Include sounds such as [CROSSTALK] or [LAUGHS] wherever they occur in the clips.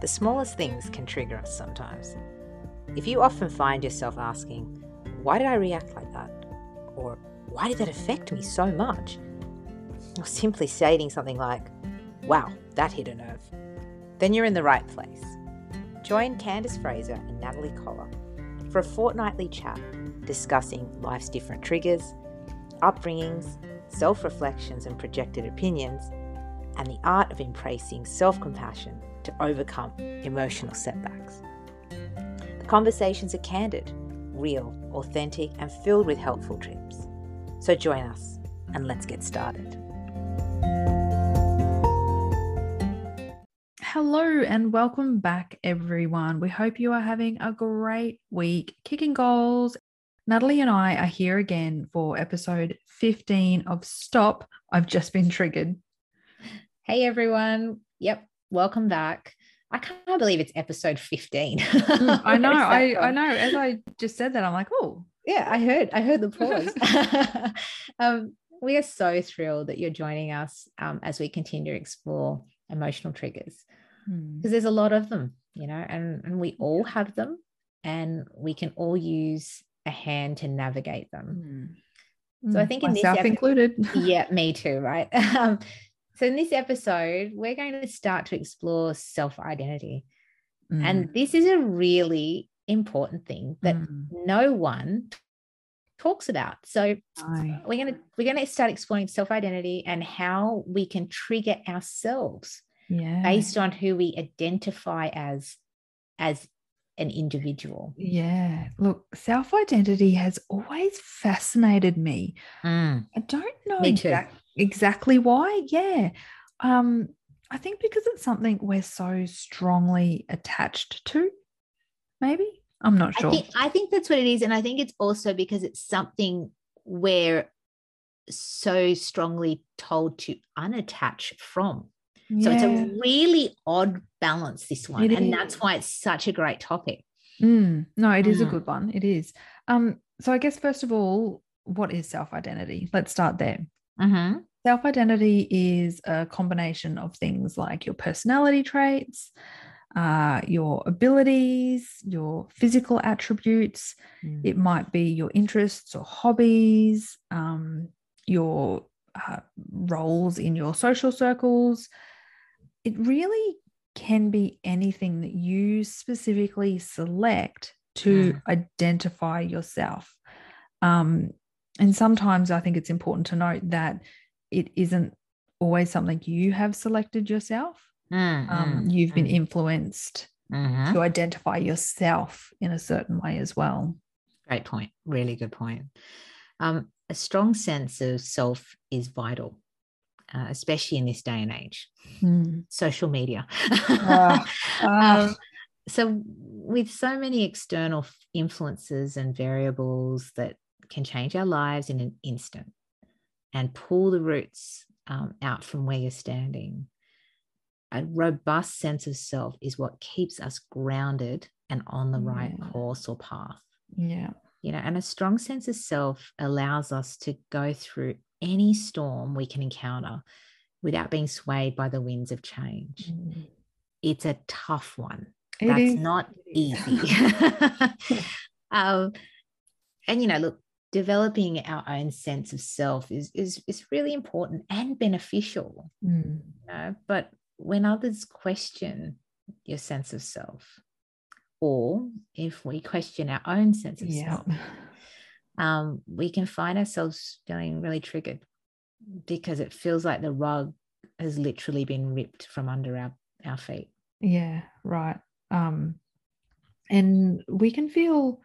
The smallest things can trigger us sometimes. If you often find yourself asking, Why did I react like that? Or Why did that affect me so much? Or simply stating something like, Wow, that hit a nerve, then you're in the right place. Join Candace Fraser and Natalie Collar for a fortnightly chat discussing life's different triggers, upbringings, self reflections, and projected opinions, and the art of embracing self compassion to overcome emotional setbacks. The conversations are candid, real, authentic, and filled with helpful tips. So join us and let's get started. Hello and welcome back, everyone. We hope you are having a great week kicking goals. Natalie and I are here again for episode 15 of Stop. I've just been triggered. Hey, everyone. Yep. Welcome back. I can't believe it's episode 15. Mm, I [LAUGHS] know. I, I know. As I just said that, I'm like, oh. Yeah, I heard. I heard the pause. [LAUGHS] [LAUGHS] um, we are so thrilled that you're joining us um, as we continue to explore emotional triggers because hmm. there's a lot of them, you know, and, and we all have them and we can all use a hand to navigate them. Mm. So I think in Myself this epi- included. yeah, me too, right? Um, so in this episode, we're going to start to explore self-identity. Mm. And this is a really important thing that mm. no one talks about. So Aye. we're going to we're going to start exploring self-identity and how we can trigger ourselves yeah. based on who we identify as as an individual. Yeah. Look, self identity has always fascinated me. Mm. I don't know exact, exactly why. Yeah. Um, I think because it's something we're so strongly attached to, maybe. I'm not sure. I think, I think that's what it is. And I think it's also because it's something we're so strongly told to unattach from. So it's a really odd balance, this one. It and is. that's why it's such a great topic. Mm, no, it mm. is a mm. good one. It is. Um, so I guess first of all, what is self-identity? Let's start there. Mm-hmm. Self-identity is a combination of things like your personality traits, uh, your abilities, your physical attributes. Mm. It might be your interests or hobbies, um, your uh, roles in your social circles, it really can be anything that you specifically select to mm. identify yourself. Um, and sometimes I think it's important to note that it isn't always something you have selected yourself. Mm, um, mm, you've been mm. influenced mm-hmm. to identify yourself in a certain way as well. Great point. Really good point. Um, a strong sense of self is vital uh, especially in this day and age. Mm. Social media. Uh, [LAUGHS] uh. um, so, with so many external influences and variables that can change our lives in an instant and pull the roots um, out from where you're standing, a robust sense of self is what keeps us grounded and on the right course or path. Yeah. You know, and a strong sense of self allows us to go through any storm we can encounter without being swayed by the winds of change. Mm. It's a tough one. It That's is. not easy. [LAUGHS] [LAUGHS] um, and you know, look, developing our own sense of self is is is really important and beneficial. Mm. You know? But when others question your sense of self, or if we question our own sense of yeah. self, um, we can find ourselves feeling really triggered because it feels like the rug has literally been ripped from under our, our feet. Yeah, right. Um, and we can feel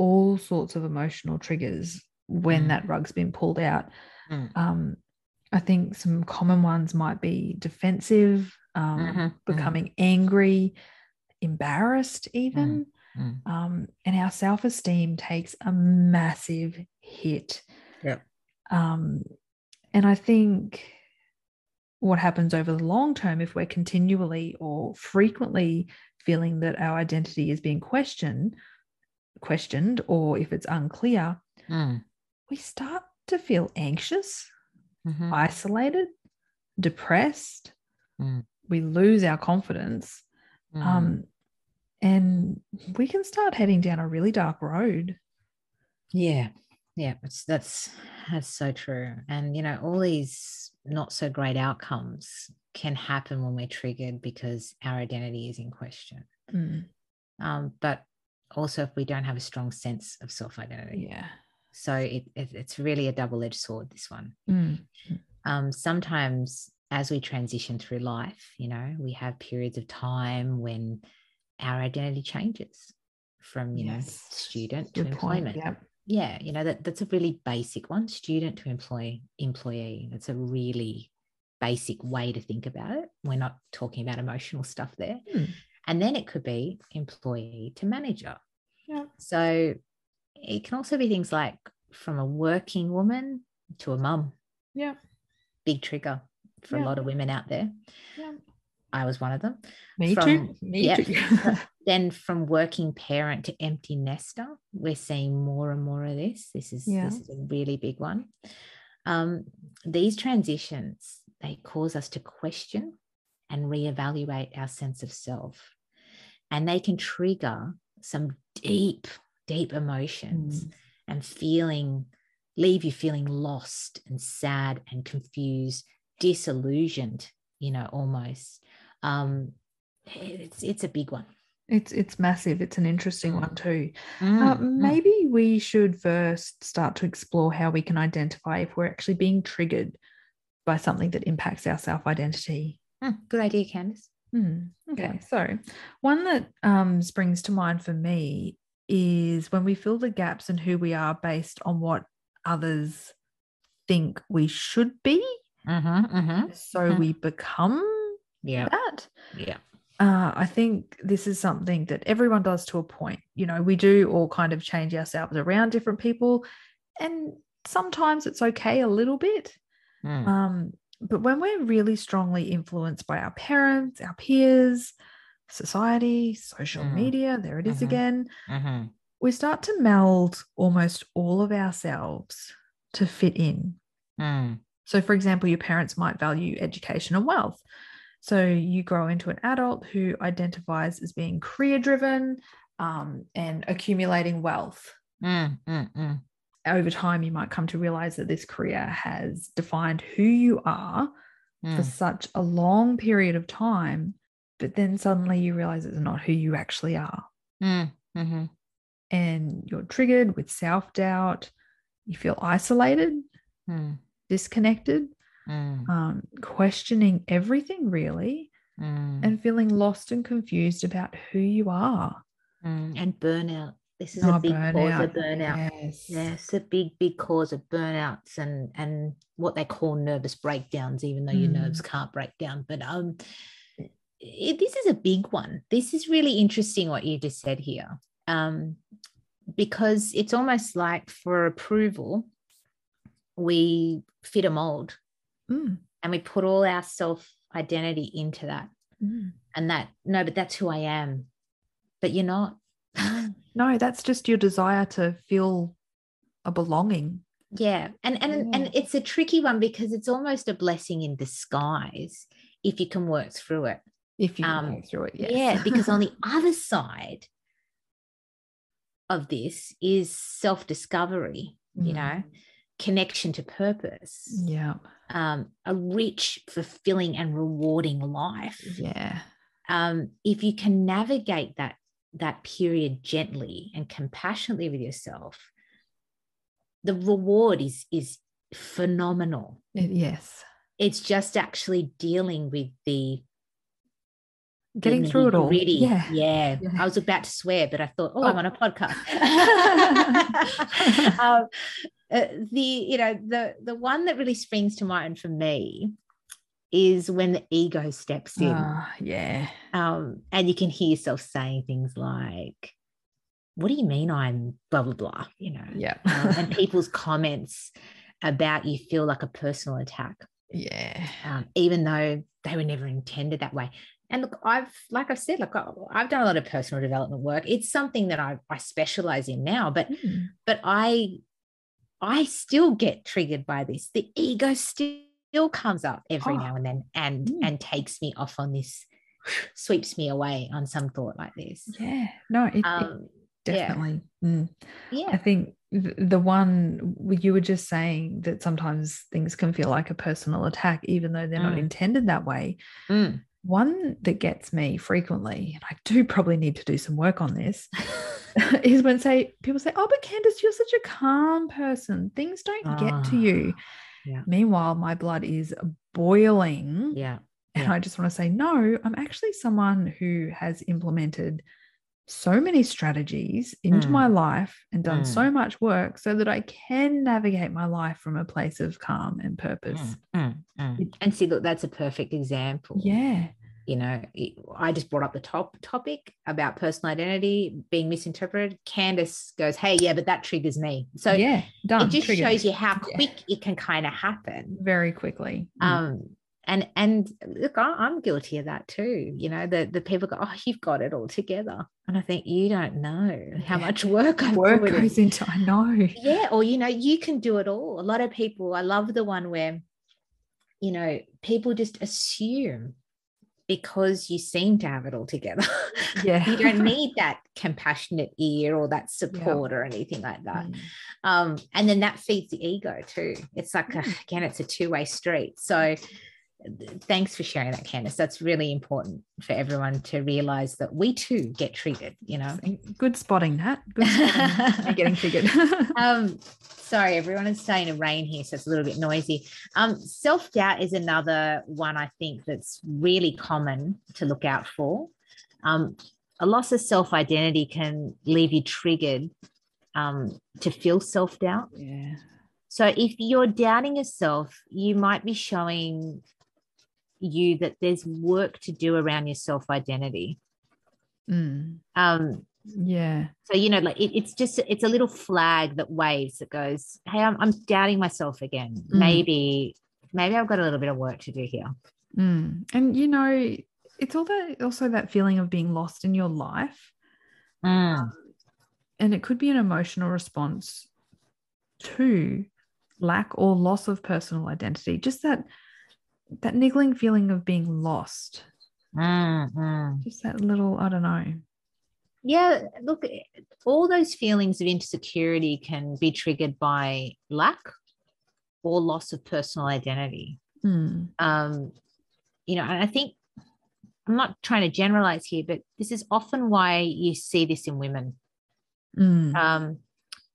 all sorts of emotional triggers when mm. that rug's been pulled out. Mm. Um, I think some common ones might be defensive, um, mm-hmm. becoming mm. angry, embarrassed, even. Mm. Mm. Um, and our self esteem takes a massive hit. Yeah. Um, and I think what happens over the long term, if we're continually or frequently feeling that our identity is being questioned, questioned, or if it's unclear, mm. we start to feel anxious, mm-hmm. isolated, depressed. Mm. We lose our confidence Mm. Um, and we can start heading down a really dark road. Yeah, yeah, it's, that's that's so true. And you know, all these not so great outcomes can happen when we're triggered because our identity is in question. Mm, Um, but also if we don't have a strong sense of self-identity. yeah. So it, it it's really a double-edged sword. This one. Mm, um, sometimes as we transition through life, you know, we have periods of time when our identity changes from, you know, Yes. student to Good point. employment. Yep. Yeah, you know, that, that's a really basic one, student to employee employee. That's a really basic way to think about it. We're not talking about emotional stuff there. Hmm. And then it could be employee to manager. Yeah. So it can also be things like from a working woman to a mum Yeah. big trigger for Yeah. a lot of women out there. Yeah. I was one of them. Me From- too. Me yeah. too. [LAUGHS] Then from working parent to empty nester, we're seeing more and more of this. This is Yeah. this is a really big one. Um, these transitions they cause us to question and reevaluate our sense of self, and they can trigger some deep, deep emotions Mm. and feeling leave you feeling lost and sad and confused disillusioned you know almost um it's it's a big one It's it's massive. It's an interesting Mm. one too. Uh, Mm, mm. maybe we should first start to explore how we can identify if we're actually being triggered by something that impacts our self identity. Mm, good idea candice okay, so one that um, springs to mind for me is when we fill the gaps in who we are based on what others think we should be. mm-hmm, mm-hmm. So Mhm. we become yeah that. yeah uh, I think this is something that everyone does to a point. You know, we do all kind of change ourselves around different people, and sometimes it's okay a little bit. Mm, Um, but when we're really strongly influenced by our parents, our peers, society, social Mm. media, there it is Mhm. again, mhm, we start to meld almost all of ourselves to fit in. mm, So, for example, your parents might value education and wealth. So, you grow into an adult who identifies as being career driven um, and accumulating wealth. mm, mm, mm. Over time, you might come to realize that this career has defined who you are for Mm, such a long period of time. But then suddenly you realize it's not who you actually are. mm, mhm, And you're triggered with self doubt. You feel isolated, mm, disconnected, mm, um, questioning everything really, mm, and feeling lost and confused about who you are. mm. and burnout this is Oh, a big cause of burnout Yes. Yeah, it's a big, big cause of burnouts and and what they call nervous breakdowns, even though your Mm. nerves can't break down. But um, it, this is a big one. This is really interesting what you just said here, um, because it's almost like for approval, we fit a mold Mm, and we put all our self identity into that, mm. and that no, but that's who I am, but you're not. [LAUGHS] No, that's just your desire to feel a belonging. Yeah, and and Yeah. and it's a tricky one because it's almost a blessing in disguise if you can work through it. If you Um, go through it, yes. Yeah, because on the [LAUGHS] other side of this is self-discovery, you Mm. know, connection to purpose, yeah, um, a rich, fulfilling, and rewarding life. yeah, Um, if you can navigate that that period gently and compassionately with yourself, the reward is is phenomenal. Yes. It's just actually dealing with the Getting through it all. Yeah. yeah. Yeah. I was about to swear, but I thought, oh, Oh. I'm on a podcast. [LAUGHS] [LAUGHS] um, uh, the you know the the one that really springs to mind for me is when the ego steps in, Ah, yeah. um, and you can hear yourself saying things like, "What do you mean I'm blah blah blah?" You know, Yeah. um, and [LAUGHS] people's comments about you feel like a personal attack yeah. um, even though they were never intended that way. And look, I've, like I've said, like I- I've done a lot of personal development work. It's something that I, I specialize in now, but Mm. but I, I still get triggered by this. The ego still comes up every Oh. now and then, and Mm. and takes me off on this sweeps me away on some thought like this. Yeah. No, it, Um, it definitely. Mm. I think the one you were just saying that sometimes things can feel like a personal attack, even though they're not Mm. intended that way. Mm. One that gets me frequently, and I do probably need to do some work on this, [LAUGHS] [LAUGHS] is when say people say, "Oh, but Candace, you're such a calm person. Things don't get to you." Ah, yeah. Meanwhile, my blood is boiling, yeah. and yeah. I just want to say, no, I'm actually someone who has implemented so many strategies into Mm. my life and done Mm. so much work so that I can navigate my life from a place of calm and purpose. Mm, mm, mm. And see, look, that's a perfect example. Yeah. You know, it- I just brought up the top topic about personal identity being misinterpreted. Candace goes, "Hey, yeah, but that triggers me." So yeah. Done. it just Triggered. shows you how Yeah. quick it can kind of happen. very quickly. Mm. Um, and and look, I, I'm guilty of that too. You know, the the people go, "Oh, you've got it all together," and I think you don't know how Yeah. much work I've work put in. goes into, I know. yeah or you know you can do it all a lot of people i love the one where you know people just assume because you seem to have it all together [LAUGHS] Yeah. you don't [LAUGHS] need that compassionate ear or that support or anything like that Mm. um and then that feeds the ego too it's like a, Mm. again it's a two-way street so thanks for sharing that candace that's really important for everyone to realize that we too get treated you know Good spotting, that Good spotting. [LAUGHS] Getting triggered. [LAUGHS] um sorry everyone it's starting to rain here so it's a little bit noisy um self-doubt is another one i think that's really common to look out for um a loss of self-identity can leave you triggered um to feel self-doubt yeah. so if you're doubting yourself you might be showing you that there's work to do around your self-identity Mm. um Yeah. so you know like it, it's just it's a little flag that waves that goes hey i'm, I'm doubting myself again Mm. maybe maybe i've got a little bit of work to do here Mm. And you know, it's all that also that feeling of being lost in your life. Mm. And it could be an emotional response to lack or loss of personal identity. Just that that niggling feeling of being lost. Mm, mm. Just that little, I don't know. yeah look all those feelings of insecurity can be triggered by lack or loss of personal identity Mm. um you know and i think i'm not trying to generalize here but this is often why you see this in women Mm. um,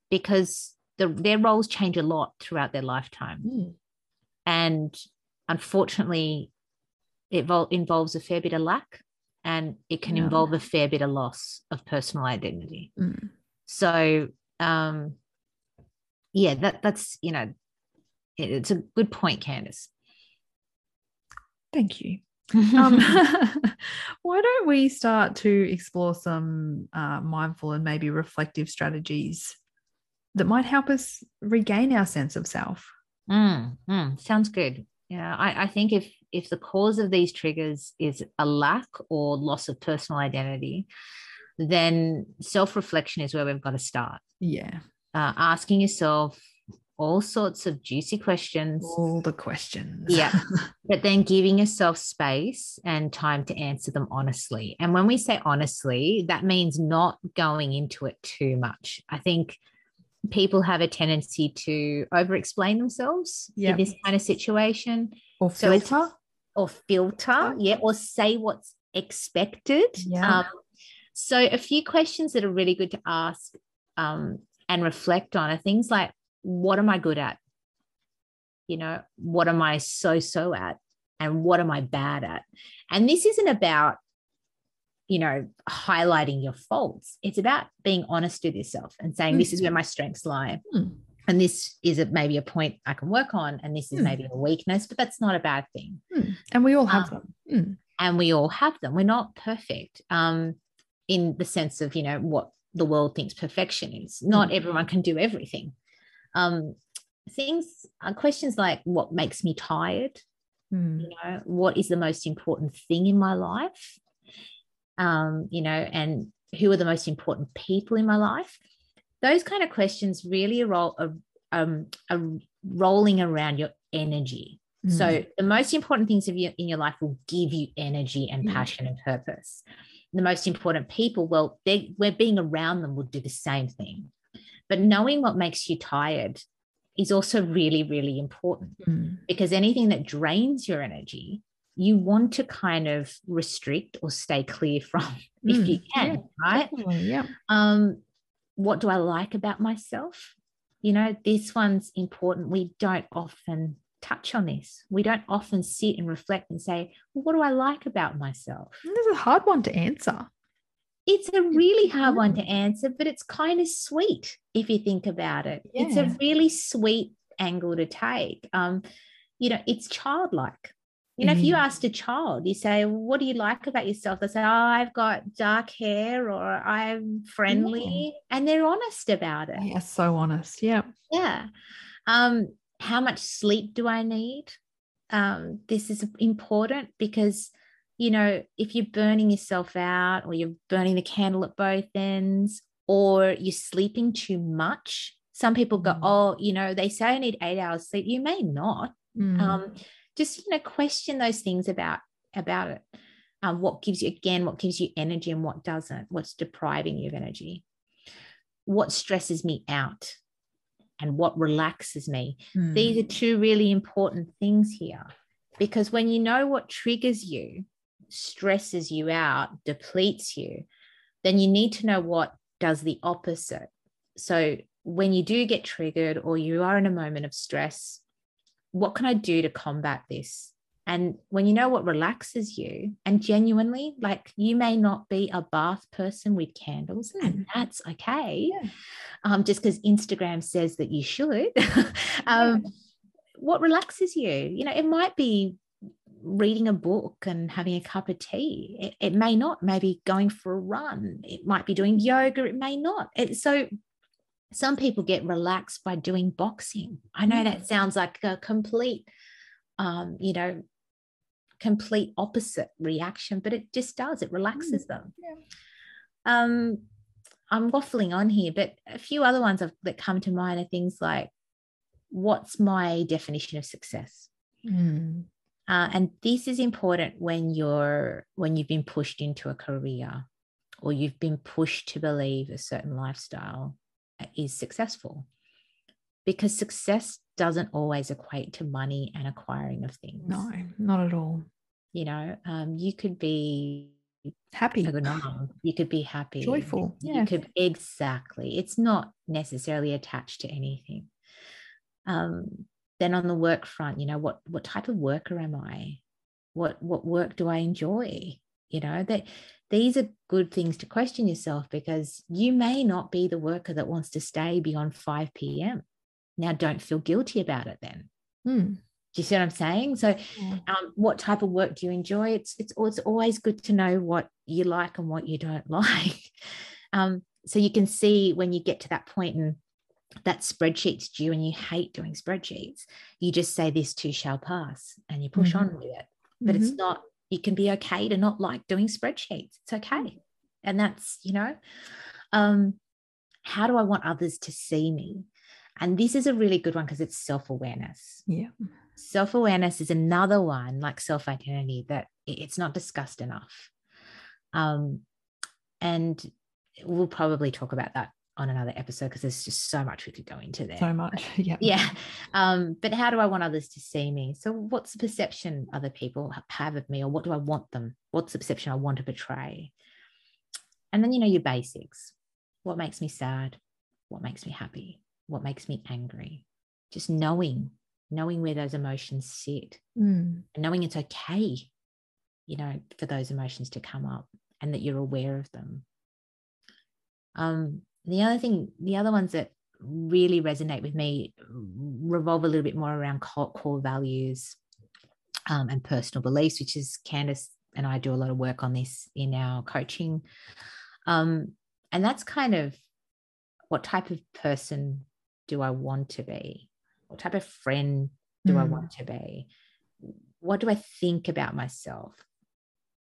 because the, their roles change a lot throughout their lifetime. Mm. And unfortunately, it vol- involves a fair bit of lack and it can Yeah. involve a fair bit of loss of personal identity. Mm. So, um, yeah, that that's, you know, it- it's a good point, Candace. Thank you. [LAUGHS] um, [LAUGHS] why don't we start to explore some uh, mindful and maybe reflective strategies that might help us regain our sense of self? Mm, mm, sounds good. Yeah, I, I think if if the cause of these triggers is a lack or loss of personal identity, then self reflection is where we've got to start. Yeah, Uh, asking yourself all sorts of juicy questions, all the questions. Yeah. [LAUGHS] but then giving yourself space and time to answer them honestly. And when we say honestly, that means not going into it too much. I think people have a tendency to over explain themselves Yep. in this kind of situation or So filter. or filter, yeah, or say what's expected. Yeah. Um, so a few questions that are really good to ask um, and reflect on are things like, what am I good at? You know, what am I so so at? And what am I bad at? And this isn't about, you know, highlighting your faults. It's about being honest with yourself and saying, this is where my strengths lie. Hmm. And this is a, maybe a point I can work on. And this is Hmm. maybe a weakness, but that's not a bad thing Mm. And we all have Um, them. Mm. and we all have them. We're not perfect um, in the sense of, you know, what the world thinks perfection is. Not everyone can do everything. Um, things, uh, questions like what makes me tired? Mm. You know, what is the most important thing in my life? Um, you know, and who are the most important people in my life? Those kind of questions really are, roll, are, um, are rolling around your energy So Mm. the most important things of you in your life will give you energy and Yeah. passion and purpose. The most important people, well, they we're being around them will do the same thing. But knowing what makes you tired is also really, really important Mm. because anything that drains your energy, you want to kind of restrict or stay clear from [LAUGHS] if Mm. you can, Yeah, right? Yeah. um what do i like about myself you know this one's important we don't often touch on this we don't often sit and reflect and say well, what do i like about myself This is a hard one to answer. it's a really hard one to answer but it's kind of sweet if you think about it it's a really sweet angle to take um you know it's childlike you know, if Mm. you asked a child, you say, What do you like about yourself? They say, Oh, I've got dark hair or I'm friendly. And they're honest about it. Yeah, so honest. Yeah. Yeah. Um, how much sleep do I need? Um, this is important because, you know, if you're burning yourself out or you're burning the candle at both ends or you're sleeping too much, some people go, Mm. Oh, you know, they say I need eight hours sleep. You may not Mm. um, just you know question those things about about it. Um, what gives you again what gives you energy and what doesn't? What's depriving you of energy? What stresses me out? And what relaxes me? Mm. these are two really important things here. Because when you know what triggers you stresses you out depletes you then you need to know what does the opposite. So when you do get triggered or you are in a moment of stress what can I do to combat this? And when you know what relaxes you, and genuinely, like you may not be a bath person with candles, and that's okay. Yeah. Um, just because Instagram says that you should. [LAUGHS] um, What relaxes you? You know, it might be reading a book and having a cup of tea. It, it may not, maybe going for a run. It might be doing yoga. It may not. It, so some people get relaxed by doing boxing. I know that sounds like a complete, um, you know, complete opposite reaction, but it just does. It relaxes them. yeah. Um, I'm waffling on here, but a few other ones have, that come to mind are things like, what's my definition of success? Mm. Uh, and this is important when you're when you've been pushed into a career or you've been pushed to believe a certain lifestyle is successful. Because success doesn't always equate to money and acquiring of things. No, not at all. you know um, you could be Happy. a good mom, you could be happy. Joyful, yeah. you could exactly. It's not necessarily attached to anything. Um, then on the work front you know what what type of worker am i? What what work do i enjoy? You know that these are good things to question yourself because you may not be the worker that wants to stay beyond 5 p.m now don't feel guilty about it then. Mm. do you see what i'm saying? So Yeah. um, what type of work do you enjoy? It's it's it's always good to know what you like and what you don't [LAUGHS] like. Um, so you can see when you get to that point and that spreadsheet's due and you hate doing spreadsheets you just say this too shall pass and you push on with it. But it's Mhm. not you can be okay to not like doing spreadsheets. It's okay. And that's you know um how do i want others to see me? And this is a really good one because it's self-awareness. Yeah. self awareness is another one, like self identity, that it's not discussed enough. Um, and we'll probably talk about that on another episode because there's just so much we could go into there. So much. [LAUGHS] Yeah. yeah. Um, but how do I want others to see me? So, what's the perception other people have of me, or what do I want them? What's the perception I want to portray? And then, you know, your basics what makes me sad? What makes me happy? What makes me angry? Just knowing, knowing where those emotions sit Mm. and knowing it's okay, you know, for those emotions to come up and that you're aware of them. Um, the other thing, the other ones that really resonate with me revolve a little bit more around core, core values um, and personal beliefs, which is Candace and I do a lot of work on this in our coaching. Um, and that's kind of what type of person do I want to be? What type of friend do I Mm. want to be? What do I think about myself?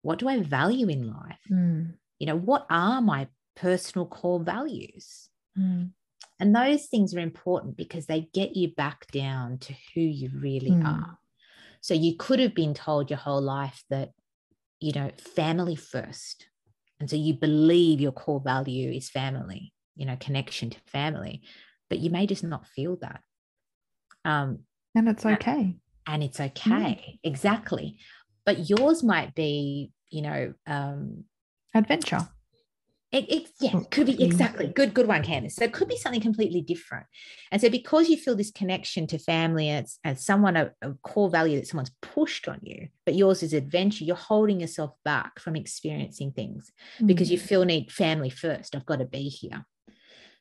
What do I value in life? Mm. You know, what are my personal core values? Mm. And those things are important because they get you back down to who you really Mm. are. So you could have been told your whole life that, you know, family first. And so you believe your core value is family, you know, connection to family, but you may just not feel that. Um, and it's okay. And it's okay. Mm. Exactly. But yours might be, you know, um, adventure. It, it, yeah, it could be exactly good, good one, Candace. So it could be something completely different. And so because you feel this connection to family and, and someone a, a, core value that someone's pushed on you, but yours is adventure, you're holding yourself back from experiencing things mm-hmm. because you mm. feel need family first. I've got to be here.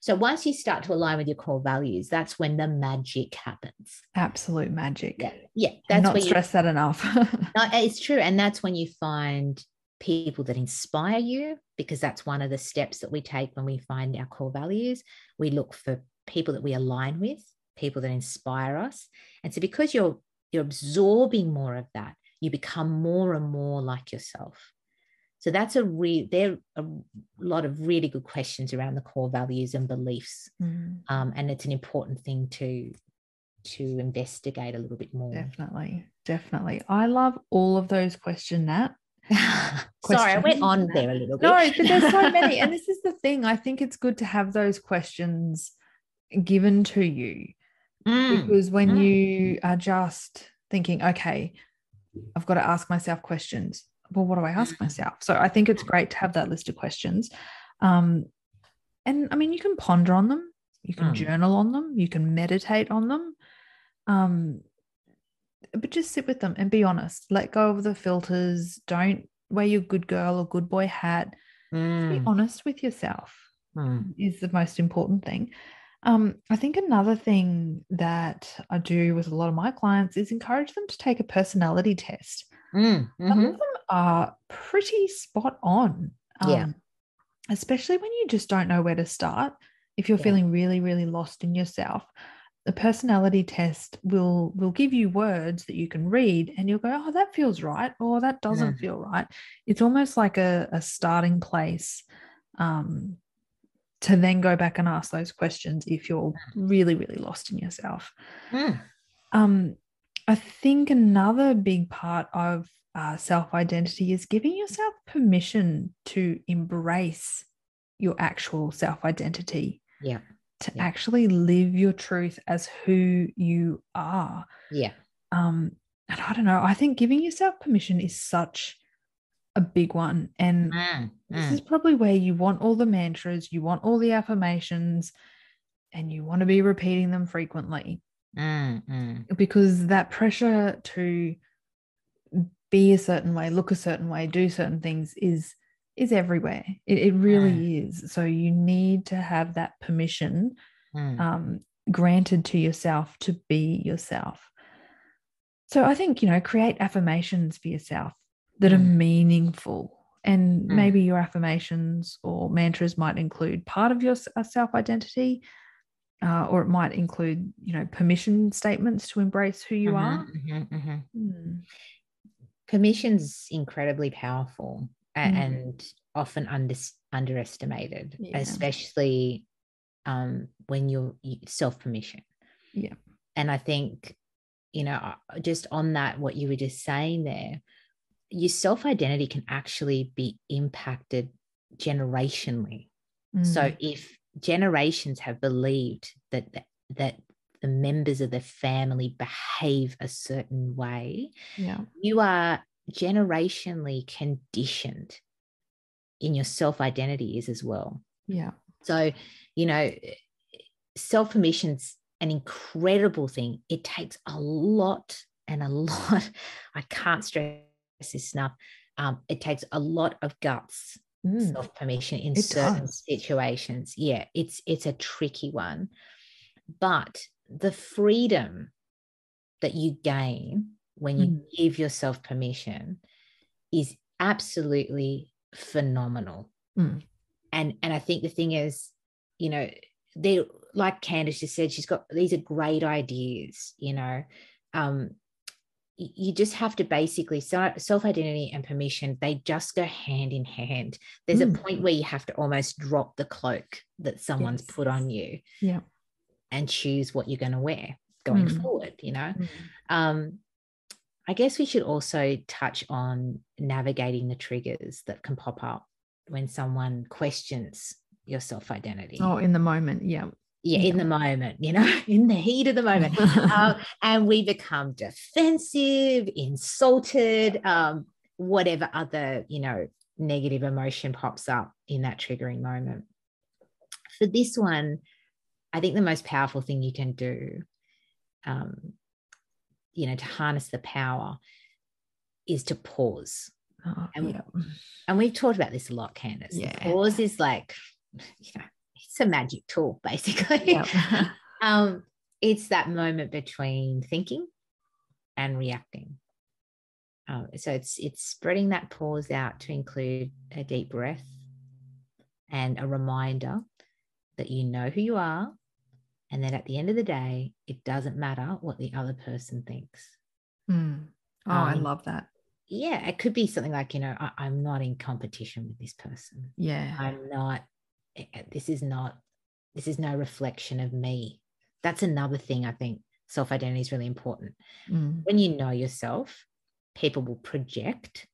So once you start to align with your core values, that's when the magic happens. Absolute magic. Yeah, yeah. That's not stress that enough. [LAUGHS] no, it's true, and that's when you find people that inspire you because that's one of the steps that we take when we find our core values. We look for people that we align with, people that inspire us. And so because you're you're absorbing more of that, you become more and more like yourself. So that's a real there are a lot of really good questions around the core values and beliefs. Mm. Um, and it's an important thing to to investigate a little bit more. Definitely. Definitely. I love all of those questions, Nat. [LAUGHS] Sorry, I went on there a little bit. No, but [LAUGHS] there's so many. And this is the thing. I think it's good to have those questions given to you. Mm. Because when mm. you are just thinking, okay, I've got to ask myself questions. Well, what do I ask myself? So I think it's great to have that list of questions. Um, and I mean, you can ponder on them, you can mm. journal on them, you can meditate on them. Um, but just sit with them and be honest. Let go of the filters. Don't wear your good girl or good boy hat. Mm. Be honest with yourself mm. is the most important thing. Um, I think another thing that I do with a lot of my clients is encourage them to take a personality test. Mm. Mm-hmm. Some of them are pretty spot on. Um, yeah. Especially when you just don't know where to start. If you're yeah. feeling really, really lost in yourself, the personality test will will give you words that you can read and you'll go oh that feels right or that doesn't yeah. feel right. It's almost like a, a starting place um, to then go back and ask those questions if you're really really lost in yourself. Mm. um, i think another big part of uh, self identity is giving yourself permission to embrace your actual self identity yeah to yeah. actually live your truth as who you are. Yeah. Um, and I don't know, I think giving yourself permission is such a big one. And mm, this mm. is probably where you want all the mantras, you want all the affirmations, and you want to be repeating them frequently. Mm, mm. because that pressure to be a certain way, look a certain way, do certain things is is everywhere. It, it really mm. is. So you need to have that permission mm. um, granted to yourself to be yourself. So I think, you know, create affirmations for yourself that mm. are meaningful. And mm. maybe your affirmations or mantras might include part of your uh, self identity, uh, or it might include, you know, permission statements to embrace who you mm-hmm, are. Mm-hmm, mm-hmm. Mm. Permission's incredibly powerful mm. and often under, underestimated, yeah. especially um, when you're self permission. Yeah. And I think, you know, uh, just on that, what you were just saying there, your self identity can actually be impacted generationally. Mm. So if generations have believed that that the members of the family behave a certain way, yeah. you are generationally conditioned in your self identity is as well. Yeah. So, you know, self permission's an incredible thing. It takes a lot and a [LAUGHS] lot. I can't stress this enough. Um, it takes a lot of guts, mm. self permission in it certain does. situations. Yeah, it's it's a tricky one, but the freedom that you gain when you mm. give yourself permission is absolutely phenomenal. Mm. And and I think the thing is, you know, they like Candace just said, she's got these are great ideas, you know. Um, you just have to basically self identity and permission they just go hand in hand there's mm. a point where you have to almost drop the cloak that someone's yes. put on you yeah and choose what you're going to wear going mm. forward you know mm. um I guess we should also touch on navigating the triggers that can pop up when someone questions your self identity. Oh, in the moment. Yeah. Yeah, in the moment, you know, [LAUGHS] in the heat of the moment. [LAUGHS] um, and we become defensive, insulted, um, whatever other, you know, negative emotion pops up in that triggering moment. For this one, I think the most powerful thing you can do um, you know to harness the power is to pause oh, and, yeah. and we've talked about this a lot candace Yeah. pause is like you know it's a magic tool [LAUGHS] basically Yeah. [LAUGHS] um it's that moment between thinking and reacting um, so it's it's spreading that pause out to include a deep breath and a reminder that you know who you are and then at the end of the day it doesn't matter what the other person thinks Mm. Oh, I Um, love that. yeah it could be something like you know I, i'm not in competition with this person Yeah. i'm not eh, eh, this is not this is no reflection of me that's another thing i think self identity is really important Mm. when you know yourself people will project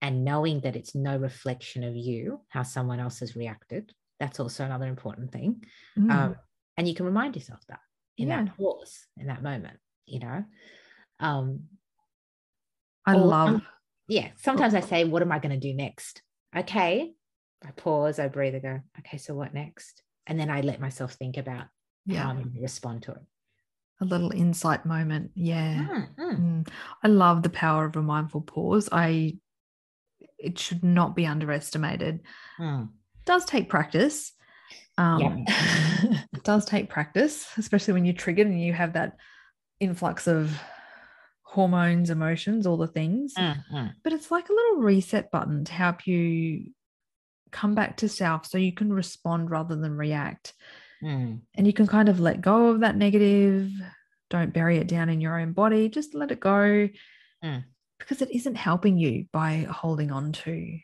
and knowing that it's no reflection of you how someone else has reacted that's also another important thing Mm. um, and you can remind yourself that in Yeah. that pause in that moment you know um I love. yeah sometimes i say what am i going to do next okay i pause i breathe i go okay so what next and then i let myself think about yeah. how i'm going to respond to it a little insight moment. Yeah. Mm, mm. I love the power of a mindful pause. I it should not be underestimated. mm. It does take practice. Um, Yeah. [LAUGHS] it does take practice, especially when you're triggered and you have that influx of hormones, emotions, all the things. Mm, mm. But it's like a little reset button to help you come back to self so you can respond rather than react. Mm. And you can kind of let go of that negative. Don't bury it down in your own body. Just let it go Mm. because it isn't helping you by holding on to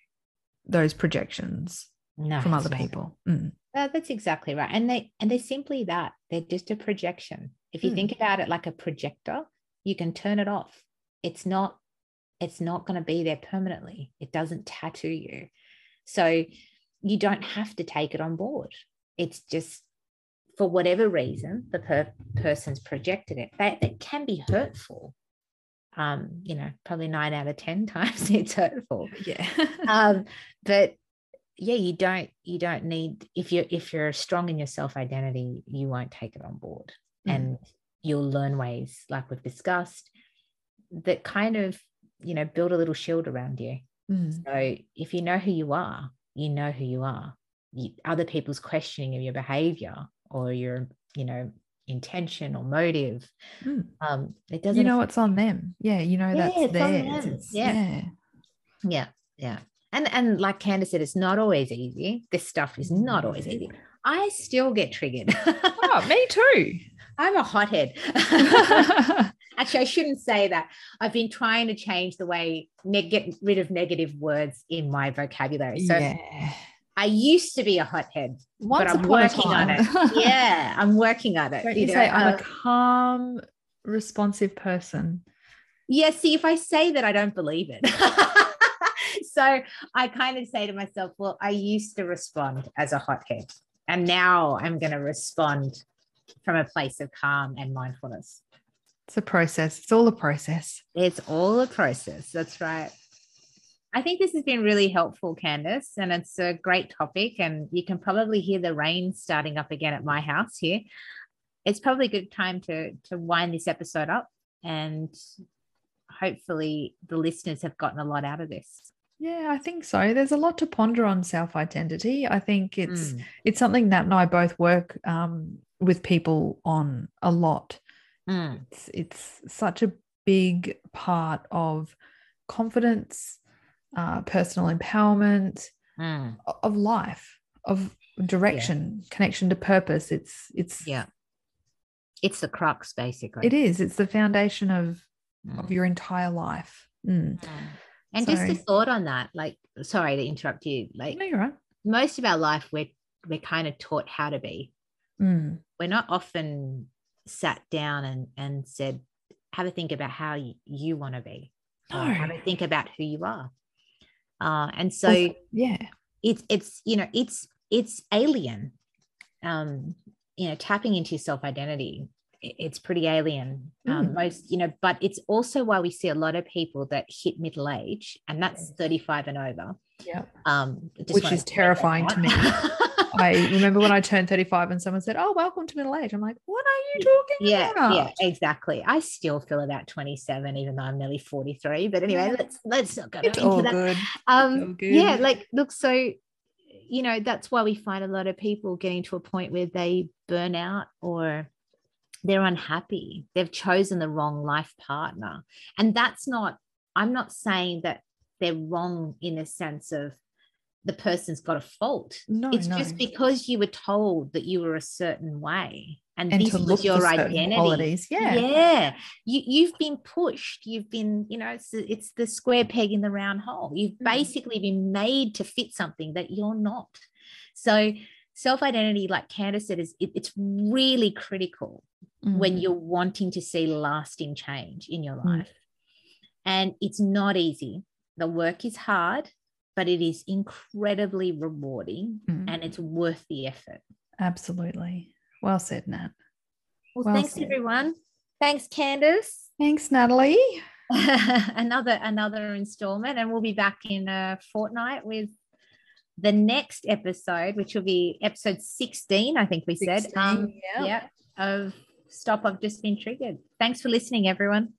those projections no from other people. Mm. Uh, that's exactly right. And they and they're simply that. They're just a projection. If you Mm. think about it like a projector you can turn it off. It's not it's not going to be there permanently. It doesn't tattoo you. So you don't have to take it on board. It's just for whatever reason the per- person's projected it. That, that can be hurtful. Um you know probably nine out of ten [LAUGHS] times it's hurtful. Yeah. um but yeah you don't you don't need if you're if you're strong in your self identity you won't take it on board Mm. and you'll learn ways like we've discussed that kind of you know build a little shield around you Mm. so if you know who you are you know who you are you, other people's questioning of your behavior or your you know intention or motive Mm. um it doesn't you know affect it's on them. Yeah, you know Yeah, that's theirs. Yeah. yeah. Yeah, yeah. And and like Candace said, it's not always easy. This stuff is not always easy. I still get triggered. [LAUGHS] Oh, me too. I'm a hothead. [LAUGHS] Actually, I shouldn't say that. I've been trying to change the way ne- get rid of negative words in my vocabulary. So yeah. I used to be a hothead. Once I'm working on it. [LAUGHS] Yeah, I'm working on it. Don't you you know, say I'm uh, a calm, responsive person. yeah see if i say that i don't believe it so i kind of say to myself well i used to respond as a hothead and now i'm going to respond from a place of calm and mindfulness. It's a process. It's all a process. it's all a process. That's right. I think this has been really helpful candace and it's a great topic and you can probably hear the rain starting up again at my house here. It's probably a good time to to wind this episode up and hopefully the listeners have gotten a lot out of this Yeah, I think so. There's a lot to ponder on self-identity. I think it's Mm. it's something that and I both work um, with people on a lot. Mm. It's it's such a big part of confidence, uh, personal empowerment, Mm. of life, of direction, connection to purpose. It's it's Yeah. It's the crux, basically. it is. It's the foundation of Mm. of your entire life. Mm. And just a thought on that, like, sorry to interrupt you. Like, No, you're right. most of our life, we're we're kind of taught how to be. Mm. We're not often sat down and and said, have a think about how you, you want to be. No. Have a think about who you are. Uh, and so Also, yeah. it's it's you know it's it's alien um you know tapping into your self-identity i- it's pretty alien um Mm. most you know but it's also why we see a lot of people that hit middle age and that's 35 and over Yeah. um Which is terrifying to me. I remember when I [LAUGHS] turned 35 and someone said, Oh, welcome to middle age. I'm like, what are you talking yeah about? yeah exactly i still feel about 27 even though i'm nearly 43 but anyway Yeah. let's let's not go It's into that good. um all yeah like look so you know that's why we find a lot of people getting to a point where they burn out or they're unhappy they've chosen the wrong life partner and that's not i'm not saying that they're wrong in the sense of the person's got a fault No, it's no. just because you were told that you were a certain way and, and this was your identity qualities. Yeah. yeah you you've been pushed you've been you know it's the- it's the square peg in the round hole you've Mhm. basically been made to fit something that you're not so self identity like candace said is it- it's really critical when Mm. you're wanting to see lasting change in your Mm. life and it's not easy the work is hard but it is incredibly rewarding Mm. and it's worth the effort Absolutely. Well said, Nat. well, Well thanks said. everyone thanks candace Thanks, Natalie. [LAUGHS] another another installment and we'll be back in a fortnight with the next episode which will be episode 16 i think we said um yeah. yeah of stop i've just been triggered thanks for listening everyone